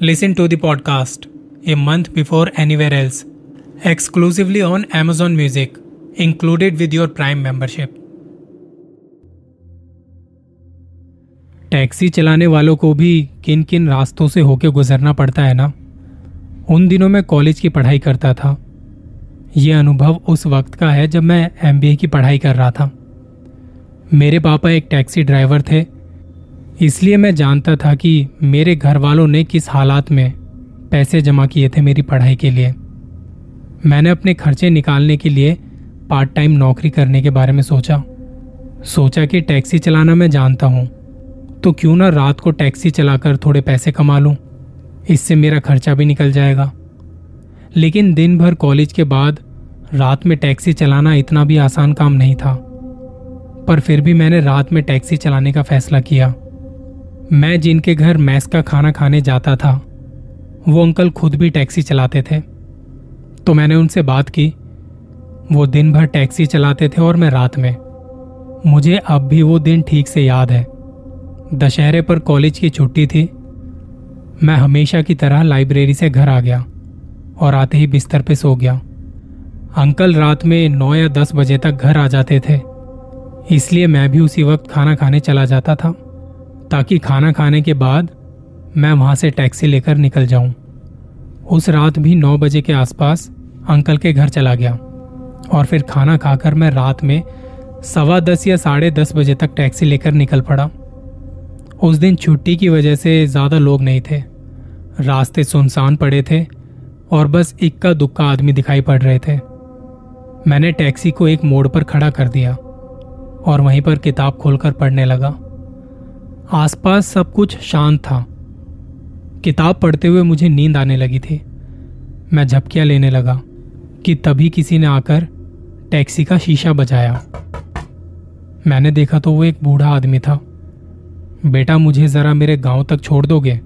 Listen to the podcast a month before anywhere else, exclusively on Amazon Music, included with your Prime membership. Taxi चलाने वालों को भी किन किन रास्तों से होके गुजरना पड़ता है ना उन दिनों मैं कॉलेज की पढ़ाई करता था ये अनुभव उस वक्त का है जब मैं एमबीए की पढ़ाई कर रहा था मेरे पापा एक टैक्सी ड्राइवर थे इसलिए मैं जानता था कि मेरे घर वालों ने किस हालात में पैसे जमा किए थे मेरी पढ़ाई के लिए। मैंने अपने खर्चे निकालने के लिए पार्ट टाइम नौकरी करने के बारे में सोचा। सोचा कि टैक्सी चलाना मैं जानता हूँ। तो क्यों ना रात को टैक्सी चलाकर थोड़े पैसे कमा लूँ? इससे मेरा खर्चा भी निकल जाएगा। लेकिन दिन भर कॉलेज के बाद रात में टैक्सी चलाना इतना भी आसान काम नहीं था। पर फिर भी मैंने रात में टैक्सी चलाने का फैसला किया। मैं जिनके घर मैस का खाना खाने जाता था, वो अंकल खुद भी टैक्सी चलाते थे। तो मैंने उनसे बात की, वो दिन भर टैक्सी चलाते थे और मैं रात में। मुझे अब भी वो दिन ठीक से याद है। दशहरे पर कॉलेज की छुट्टी थी, मैं हमेशा की तरह लाइब्रेरी से घर आ गया और आते ही बिस्तर पे सो गया। अंकल रात में नौ या दस बजे तक घर आ जाते थे, इसलिए मैं भी उसी वक्त खाना खाने चला जाता था। ताकि खाना खाने के बाद मैं वहाँ से टैक्सी लेकर निकल जाऊँ। उस रात भी नौ बजे के आसपास अंकल के घर चला गया और फिर खाना खाकर मैं रात में सवा दस या साढ़े दस बजे तक टैक्सी लेकर निकल पड़ा। उस दिन छुट्टी की वजह से ज़्यादा लोग नहीं थे। रास्ते सुनसान पड़े थे और बस इक्का दुक्का आदमी दिखाई पड़ रहे थे। मैंने टैक्सी को एक मोड़ पर खड़ा कर दिया और वहीं पर किताब खोलकर पढ़ने लगा। आसपास सब कुछ शांत था। किताब पढ़ते हुए मुझे नींद आने लगी थी। मैं झपकियाँ लेने लगा कि तभी किसी ने आकर टैक्सी का शीशा बजाया। मैंने देखा तो वो एक बूढ़ा आदमी था। बेटा, मुझे जरा मेरे गाँव तक छोड़ दोगे?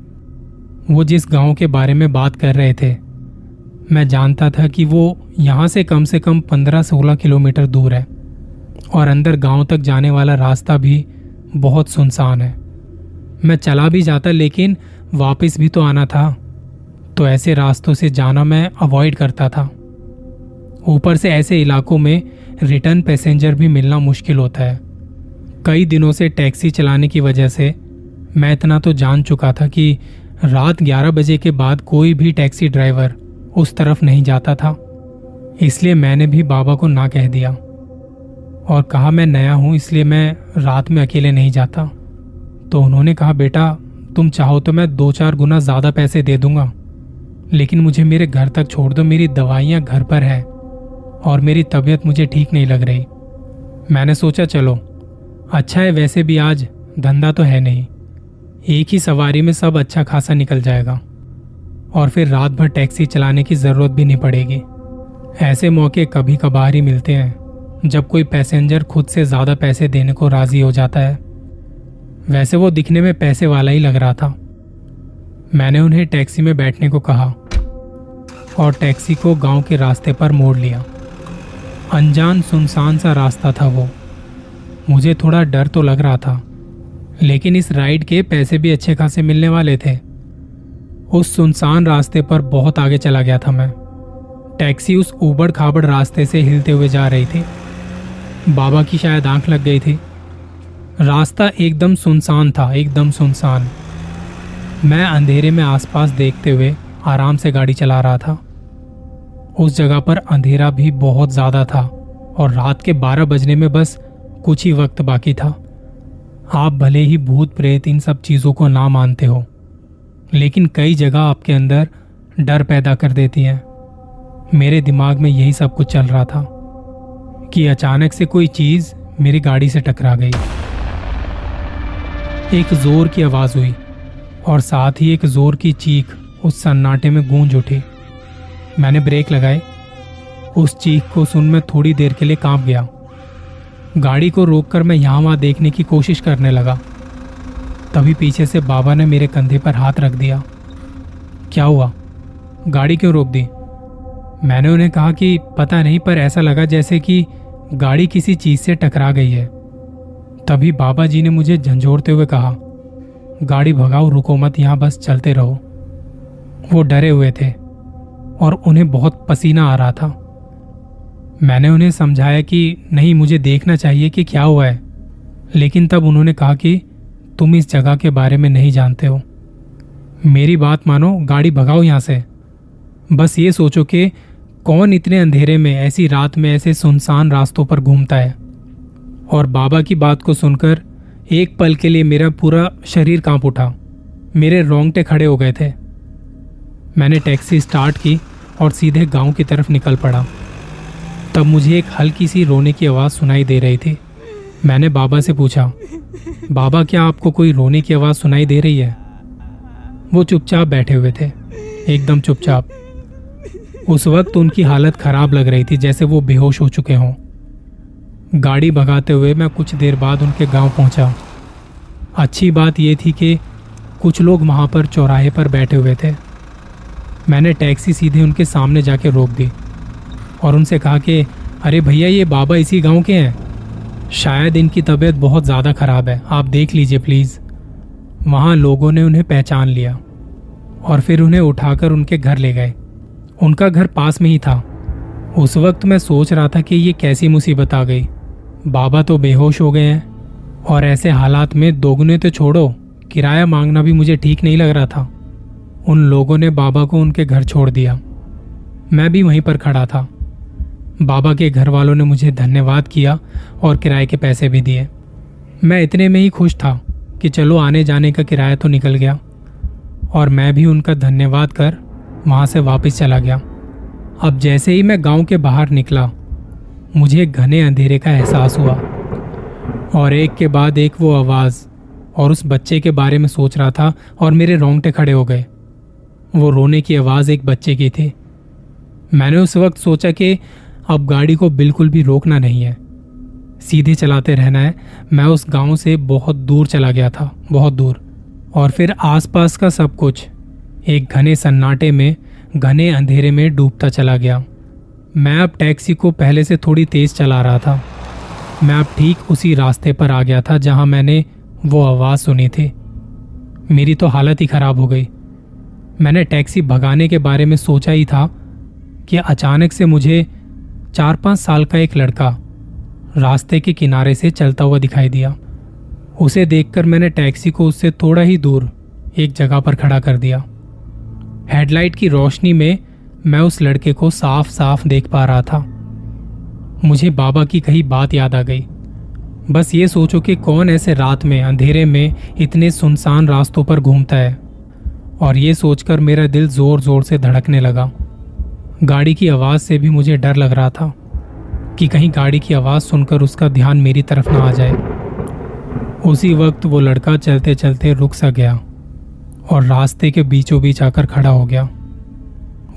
वो जिस गाँव के बारे में बात कर रहे थे, मैं जानता था कि वो यहाँ से कम से कम पंद्रह सोलह किलोमीटर दूर है और अंदर गाँव तक जाने वाला रास्ता भी बहुत सुनसान है। मैं चला भी जाता लेकिन वापस भी तो आना था। तो ऐसे रास्तों से जाना मैं अवॉइड करता था। ऊपर से ऐसे इलाकों में रिटर्न पैसेंजर भी मिलना मुश्किल होता है। कई दिनों से टैक्सी चलाने की वजह से मैं इतना तो जान चुका था कि रात 11 बजे के बाद कोई भी टैक्सी ड्राइवर उस तरफ़ नहीं जाता था। इसलिए मैंने भी बाबा को ना कह दिया। और कहा मैं नया हूँ, इसलिए मैं रात में अकेले नहीं जाता। तो उन्होंने कहा, बेटा, तुम चाहो तो मैं दो चार गुना ज़्यादा पैसे दे दूँगा, लेकिन मुझे मेरे घर तक छोड़ दो, मेरी दवाइयाँ घर पर है और मेरी तबीयत मुझे ठीक नहीं लग रही। मैंने सोचा, चलो अच्छा है वैसे भी आज धंधा तो है नहीं, एक ही सवारी में सब अच्छा खासा निकल जाएगा और फिर रात भर टैक्सी चलाने की ज़रूरत भी नहीं पड़ेगी। ऐसे मौके कभी कभार ही मिलते हैं, जब कोई पैसेंजर खुद से ज़्यादा पैसे देने को राज़ी हो जाता है। वैसे वो दिखने में पैसे वाला ही लग रहा था। मैंने उन्हें टैक्सी में बैठने को कहा और टैक्सी को गाँव के रास्ते पर मोड़ लिया। अनजान सुनसान सा रास्ता था वो। मुझे थोड़ा डर तो लग रहा था, लेकिन इस राइड के पैसे भी अच्छे खासे मिलने वाले थे। उस सुनसान रास्ते पर बहुत आगे चला गया था मैं। टैक्सी उस उबड़ खाबड़ रास्ते से हिलते हुए जा रही थी। बाबा की शायद आँख लग गई थी। रास्ता एकदम सुनसान था, एकदम सुनसान। मैं अंधेरे में आसपास देखते हुए आराम से गाड़ी चला रहा था। उस जगह पर अंधेरा भी बहुत ज़्यादा था और रात के 12 बजने में बस कुछ ही वक्त बाकी था। आप भले ही भूत प्रेत इन सब चीज़ों को ना मानते हो, लेकिन कई जगह आपके अंदर डर पैदा कर देती हैं। मेरे दिमाग में यही सब कुछ चल रहा था कि अचानक से कोई चीज़ मेरी गाड़ी से टकरा गई। एक ज़ोर की आवाज़ हुई, और साथ ही एक ज़ोर की चीख उस सन्नाटे में गूंज उठी। मैंने ब्रेक लगाए, उस चीख को सुन मैं थोड़ी देर के लिए काँप गया। गाड़ी को रोककर मैं यहाँ वहाँ देखने की कोशिश करने लगा। तभी पीछे से बाबा ने मेरे कंधे पर हाथ रख दिया। क्या हुआ? गाड़ी क्यों रोक दी? मैंने उन्हें कहा कि पता नहीं, पर ऐसा लगा जैसे कि गाड़ी किसी चीज़ से टकरा गई है। तभी बाबा जी ने मुझे झंझोड़ते हुए कहा, गाड़ी भगाओ, रुको मत, यहाँ बस चलते रहो। वो डरे हुए थे और उन्हें बहुत पसीना आ रहा था। मैंने उन्हें समझाया कि नहीं, मुझे देखना चाहिए कि क्या हुआ है, लेकिन तब उन्होंने कहा कि तुम इस जगह के बारे में नहीं जानते हो। मेरी बात मानो, गाड़ी भगाओ यहाँ से। बस ये सोचो कि कौन इतने अंधेरे में, ऐसी रात में, ऐसे सुनसान रास्तों पर घूमता है। और बाबा की बात को सुनकर एक पल के लिए मेरा पूरा शरीर काँप उठा। मेरे रोंगटे खड़े हो गए थे। मैंने टैक्सी स्टार्ट की और सीधे गाँव की तरफ़ निकल पड़ा। तब मुझे एक हल्की सी रोने की आवाज़ सुनाई दे रही थी। मैंने बाबा से पूछा, बाबा, क्या आपको कोई रोने की आवाज़ सुनाई दे रही है? वो चुपचाप बैठे हुए थे। एकदम चुपचाप। उस वक्त उनकी हालत खराब लग रही थी, जैसे वो बेहोश हो चुके हों। गाड़ी भगाते हुए मैं कुछ देर बाद उनके गाँव पहुँचा। अच्छी बात यह थी कि कुछ लोग वहाँ पर चौराहे पर बैठे हुए थे। मैंने टैक्सी सीधे उनके सामने जाके रोक दी और उनसे कहा कि, अरे भैया, ये बाबा इसी गाँव के हैं। शायद इनकी तबीयत बहुत ज़्यादा ख़राब है। आप देख लीजिए प्लीज़। वहाँ लोगों ने उन्हें पहचान लिया और फिर उन्हें उठाकर उनके घर ले गए। उनका घर पास में ही था। उस वक्त मैं सोच रहा था कि ये कैसी मुसीबत आ गई। बाबा तो बेहोश हो गए हैं। और ऐसे हालात में दोगुने तो छोड़ो, किराया मांगना भी मुझे ठीक नहीं लग रहा था। उन लोगों ने बाबा को उनके घर छोड़ दिया। मैं भी वहीं पर खड़ा था। बाबा के घर वालों ने मुझे धन्यवाद किया और किराए के पैसे भी दिए। मैं इतने में ही खुश था कि चलो आने जाने का किराया तो निकल गया। और मैं भी उनका धन्यवाद कर वहाँ से वापस चला गया। अब जैसे ही मैं गाँव के बाहर निकला मुझे घने अंधेरे का एहसास हुआ और एक के बाद एक वो आवाज़ और उस बच्चे के बारे में सोच रहा था और मेरे रोंगटे खड़े हो गए। वो रोने की आवाज़ एक बच्चे की थी। मैंने उस वक्त सोचा कि अब गाड़ी को बिल्कुल भी रोकना नहीं है। सीधे चलाते रहना है। मैं उस गाँव से बहुत दूर चला गया था, बहुत दूर। और फिर आसपास का सब कुछ एक घने सन्नाटे में, घने अंधेरे में डूबता चला गया। मैं अब टैक्सी को पहले से थोड़ी तेज चला रहा था। मैं अब ठीक उसी रास्ते पर आ गया था जहाँ मैंने वो आवाज़ सुनी थी। मेरी तो हालत ही खराब हो गई। मैंने टैक्सी भगाने के बारे में सोचा ही था कि अचानक से मुझे चार पाँच साल का एक लड़का रास्ते के किनारे से चलता हुआ दिखाई दिया। उसे देखकर मैंने टैक्सी को उससे थोड़ा ही दूर एक जगह पर खड़ा कर दिया। हेडलाइट की रोशनी में मैं उस लड़के को साफ़ साफ़ देख पा रहा था। मुझे बाबा की कही बात याद आ गई। बस ये सोचो कि कौन ऐसे रात में, अंधेरे में, इतने सुनसान रास्तों पर घूमता है। और ये सोचकर मेरा दिल ज़ोर ज़ोर से धड़कने लगा। गाड़ी की आवाज़ से भी मुझे डर लग रहा था कि कहीं गाड़ी की आवाज़ सुनकर उसका ध्यान मेरी तरफ़ ना आ जाए। उसी वक्त वो लड़का चलते चलते रुक सा गया और रास्ते के बीचों बीच आकर खड़ा हो गया।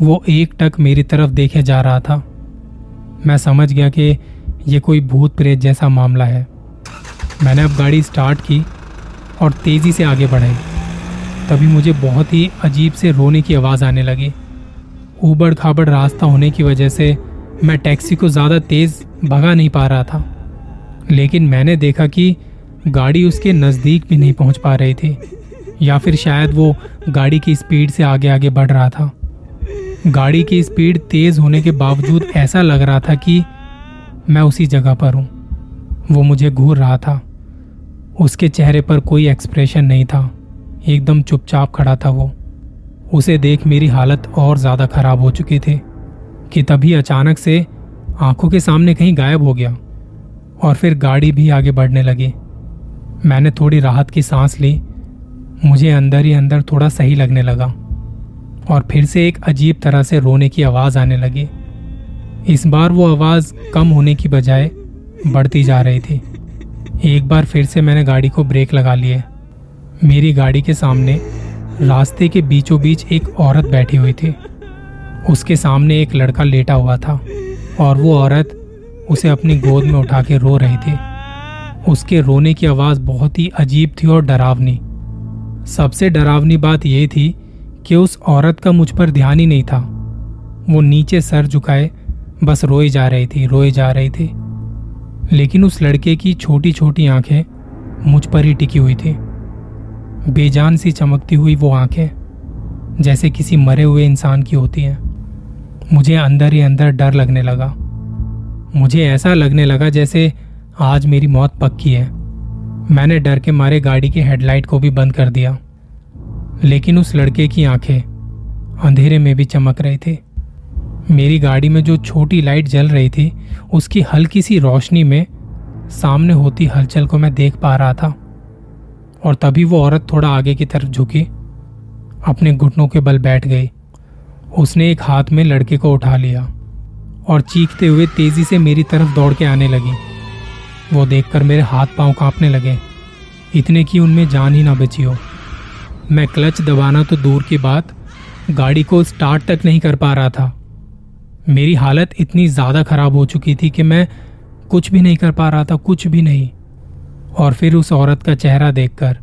वो एक टक मेरी तरफ़ देखे जा रहा था। मैं समझ गया कि ये कोई भूत प्रेत जैसा मामला है। मैंने अब गाड़ी स्टार्ट की और तेज़ी से आगे बढ़ाई। तभी मुझे बहुत ही अजीब से रोने की आवाज़ आने लगी। ऊबड़ खाबड़ रास्ता होने की वजह से मैं टैक्सी को ज़्यादा तेज़ भगा नहीं पा रहा था। लेकिन मैंने देखा कि गाड़ी उसके नज़दीक भी नहीं पहुँच पा रही थी, या फिर शायद वो गाड़ी की स्पीड से आगे आगे बढ़ रहा था। गाड़ी की स्पीड तेज़ होने के बावजूद ऐसा लग रहा था कि मैं उसी जगह पर हूँ। वो मुझे घूर रहा था। उसके चेहरे पर कोई एक्सप्रेशन नहीं था। एकदम चुपचाप खड़ा था वो। उसे देख मेरी हालत और ज़्यादा खराब हो चुकी थी कि तभी अचानक से आँखों के सामने कहीं गायब हो गया और फिर गाड़ी भी आगे बढ़ने लगी। मैंने थोड़ी राहत की सांस ली। मुझे अंदर ही अंदर थोड़ा सही लगने लगा। और फिर से एक अजीब तरह से रोने की आवाज़ आने लगी। इस बार वो आवाज़ कम होने की बजाय बढ़ती जा रही थी। एक बार फिर से मैंने गाड़ी को ब्रेक लगा लिए। मेरी गाड़ी के सामने रास्ते के बीचों बीच एक औरत बैठी हुई थी। उसके सामने एक लड़का लेटा हुआ था और वो औरत उसे अपनी गोद में उठा के रो रही थी। उसके रोने की आवाज़ बहुत ही अजीब थी और डरावनी। सबसे डरावनी बात यह थी कि उस औरत का मुझ पर ध्यान ही नहीं था। वो नीचे सर झुकाए, बस रोई जा रही थी रोई जा रही थी। लेकिन उस लड़के की छोटी छोटी आँखें मुझ पर ही टिकी हुई थी। बेजान सी चमकती हुई वो आँखें, जैसे किसी मरे हुए इंसान की होती हैं। मुझे अंदर ही अंदर डर लगने लगा। मुझे ऐसा लगने लगा जैसे आज मेरी मौत पक्की है। मैंने डर के मारे गाड़ी के हेडलाइट को भी बंद कर दिया। लेकिन उस लड़के की आँखें अंधेरे में भी चमक रही थी। मेरी गाड़ी में जो छोटी लाइट जल रही थी, उसकी हल्की सी रोशनी में सामने होती हलचल को मैं देख पा रहा था। और तभी वो औरत थोड़ा आगे की तरफ़ झुकी, अपने घुटनों के बल बैठ गई। उसने एक हाथ में लड़के को उठा लिया और चीखते हुए तेज़ी से मेरी तरफ़ दौड़ के आने लगी। वो देखकर मेरे हाथ पाँव कांपने लगे। इतने की उनमें जान ही ना बची हो। मैं क्लच दबाना तो दूर की बात, गाड़ी को स्टार्ट तक नहीं कर पा रहा था। मेरी हालत इतनी ज़्यादा खराब हो चुकी थी कि मैं कुछ भी नहीं कर पा रहा था, कुछ भी नहीं। और फिर उस औरत का चेहरा देखकर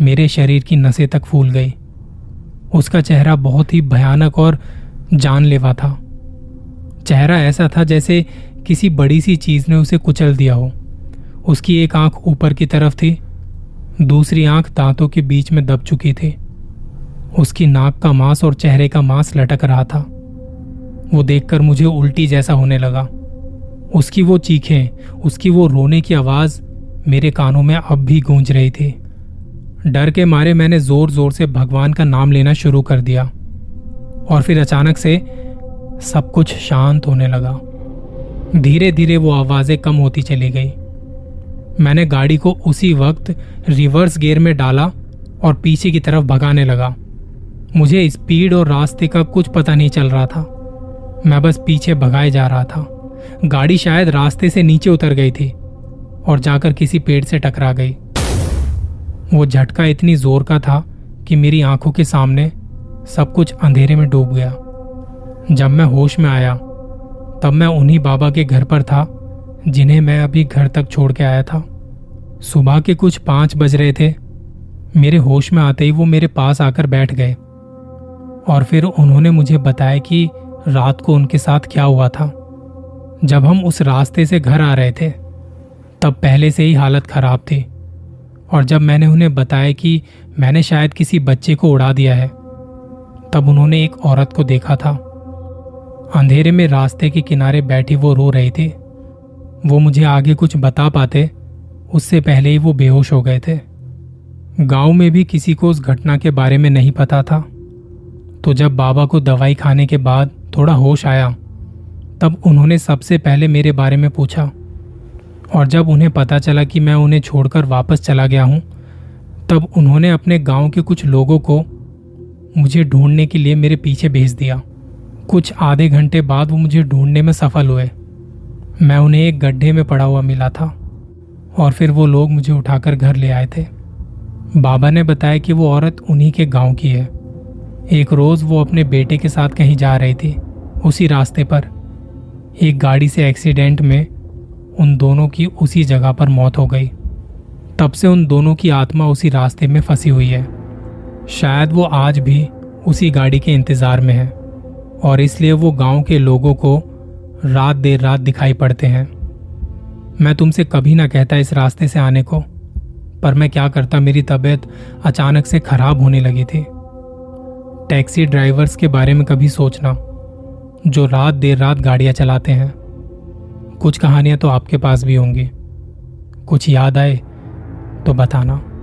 मेरे शरीर की नसें तक फूल गई। उसका चेहरा बहुत ही भयानक और जानलेवा था। चेहरा ऐसा था जैसे किसी बड़ी सी चीज़ ने उसे कुचल दिया हो। उसकी एक आँख ऊपर की तरफ़ थी दूसरी आँख दांतों के बीच में दब चुकी थी। उसकी नाक का मांस और चेहरे का मांस लटक रहा था। वो देखकर मुझे उल्टी जैसा होने लगा। उसकी वो चीखें, उसकी वो रोने की आवाज़ मेरे कानों में अब भी गूंज रही थी। डर के मारे मैंने ज़ोर ज़ोर से भगवान का नाम लेना शुरू कर दिया और फिर अचानक से सब कुछ शांत होने लगा। धीरे धीरे वो आवाज़ें कम होती चली गई। मैंने गाड़ी को उसी वक्त रिवर्स गियर में डाला और पीछे की तरफ़ भगाने लगा। मुझे स्पीड और रास्ते का कुछ पता नहीं चल रहा था। मैं बस पीछे भगाए जा रहा था। गाड़ी शायद रास्ते से नीचे उतर गई थी और जाकर किसी पेड़ से टकरा गई। वो झटका इतनी ज़ोर का था कि मेरी आँखों के सामने सब कुछ अंधेरे में डूब गया। जब मैं होश में आया, तब मैं उन्हीं बाबा के घर पर था जिन्हें मैं अभी घर तक छोड़ के आया था। सुबह के कुछ पाँच बज रहे थे। मेरे होश में आते ही वो मेरे पास आकर बैठ गए। और फिर उन्होंने मुझे बताया कि रात को उनके साथ क्या हुआ था। जब हम उस रास्ते से घर आ रहे थे, तब पहले से ही हालत खराब थी। और जब मैंने उन्हें बताया कि मैंने शायद किसी बच्चे को उड़ा दिया है, तब उन्होंने एक औरत को देखा था। अंधेरे में रास्ते के किनारे बैठी वो रो रही थी। वो मुझे आगे कुछ बता पाते, उससे पहले ही वो बेहोश हो गए थे। गाँव में भी किसी को उस घटना के बारे में नहीं पता था। तो जब बाबा को दवाई खाने के बाद थोड़ा होश आया, तब उन्होंने सबसे पहले मेरे बारे में पूछा। और जब उन्हें पता चला कि मैं उन्हें छोड़कर वापस चला गया हूँ, तब उन्होंने अपने गाँव के कुछ लोगों को मुझे ढूँढने के लिए मेरे पीछे भेज दिया। कुछ आधे घंटे बाद वो मुझे ढूँढने में सफल हुए। मैं उन्हें एक गड्ढे में पड़ा हुआ मिला था और फिर वो लोग मुझे उठाकर घर ले आए थे। बाबा ने बताया कि वो औरत उन्हीं के गाँव की है। एक रोज वो अपने बेटे के साथ कहीं जा रही थी, उसी रास्ते पर। एक गाड़ी से एक्सीडेंट में उन दोनों की उसी जगह पर मौत हो गई। तब से उन दोनों की आत्मा उसी रास्ते में फंसी हुई है। शायद वो आज भी उसी गाड़ी के इंतज़ार में है और इसलिए वो गाँव के लोगों को रात देर रात दिखाई पड़ते हैं। मैं तुमसे कभी ना कहता इस रास्ते से आने को, पर मैं क्या करता, मेरी तबीयत अचानक से खराब होने लगी थी। टैक्सी ड्राइवर्स के बारे में कभी सोचना, जो रात देर रात गाड़ियाँ चलाते हैं। कुछ कहानियाँ तो आपके पास भी होंगी। कुछ याद आए तो बताना।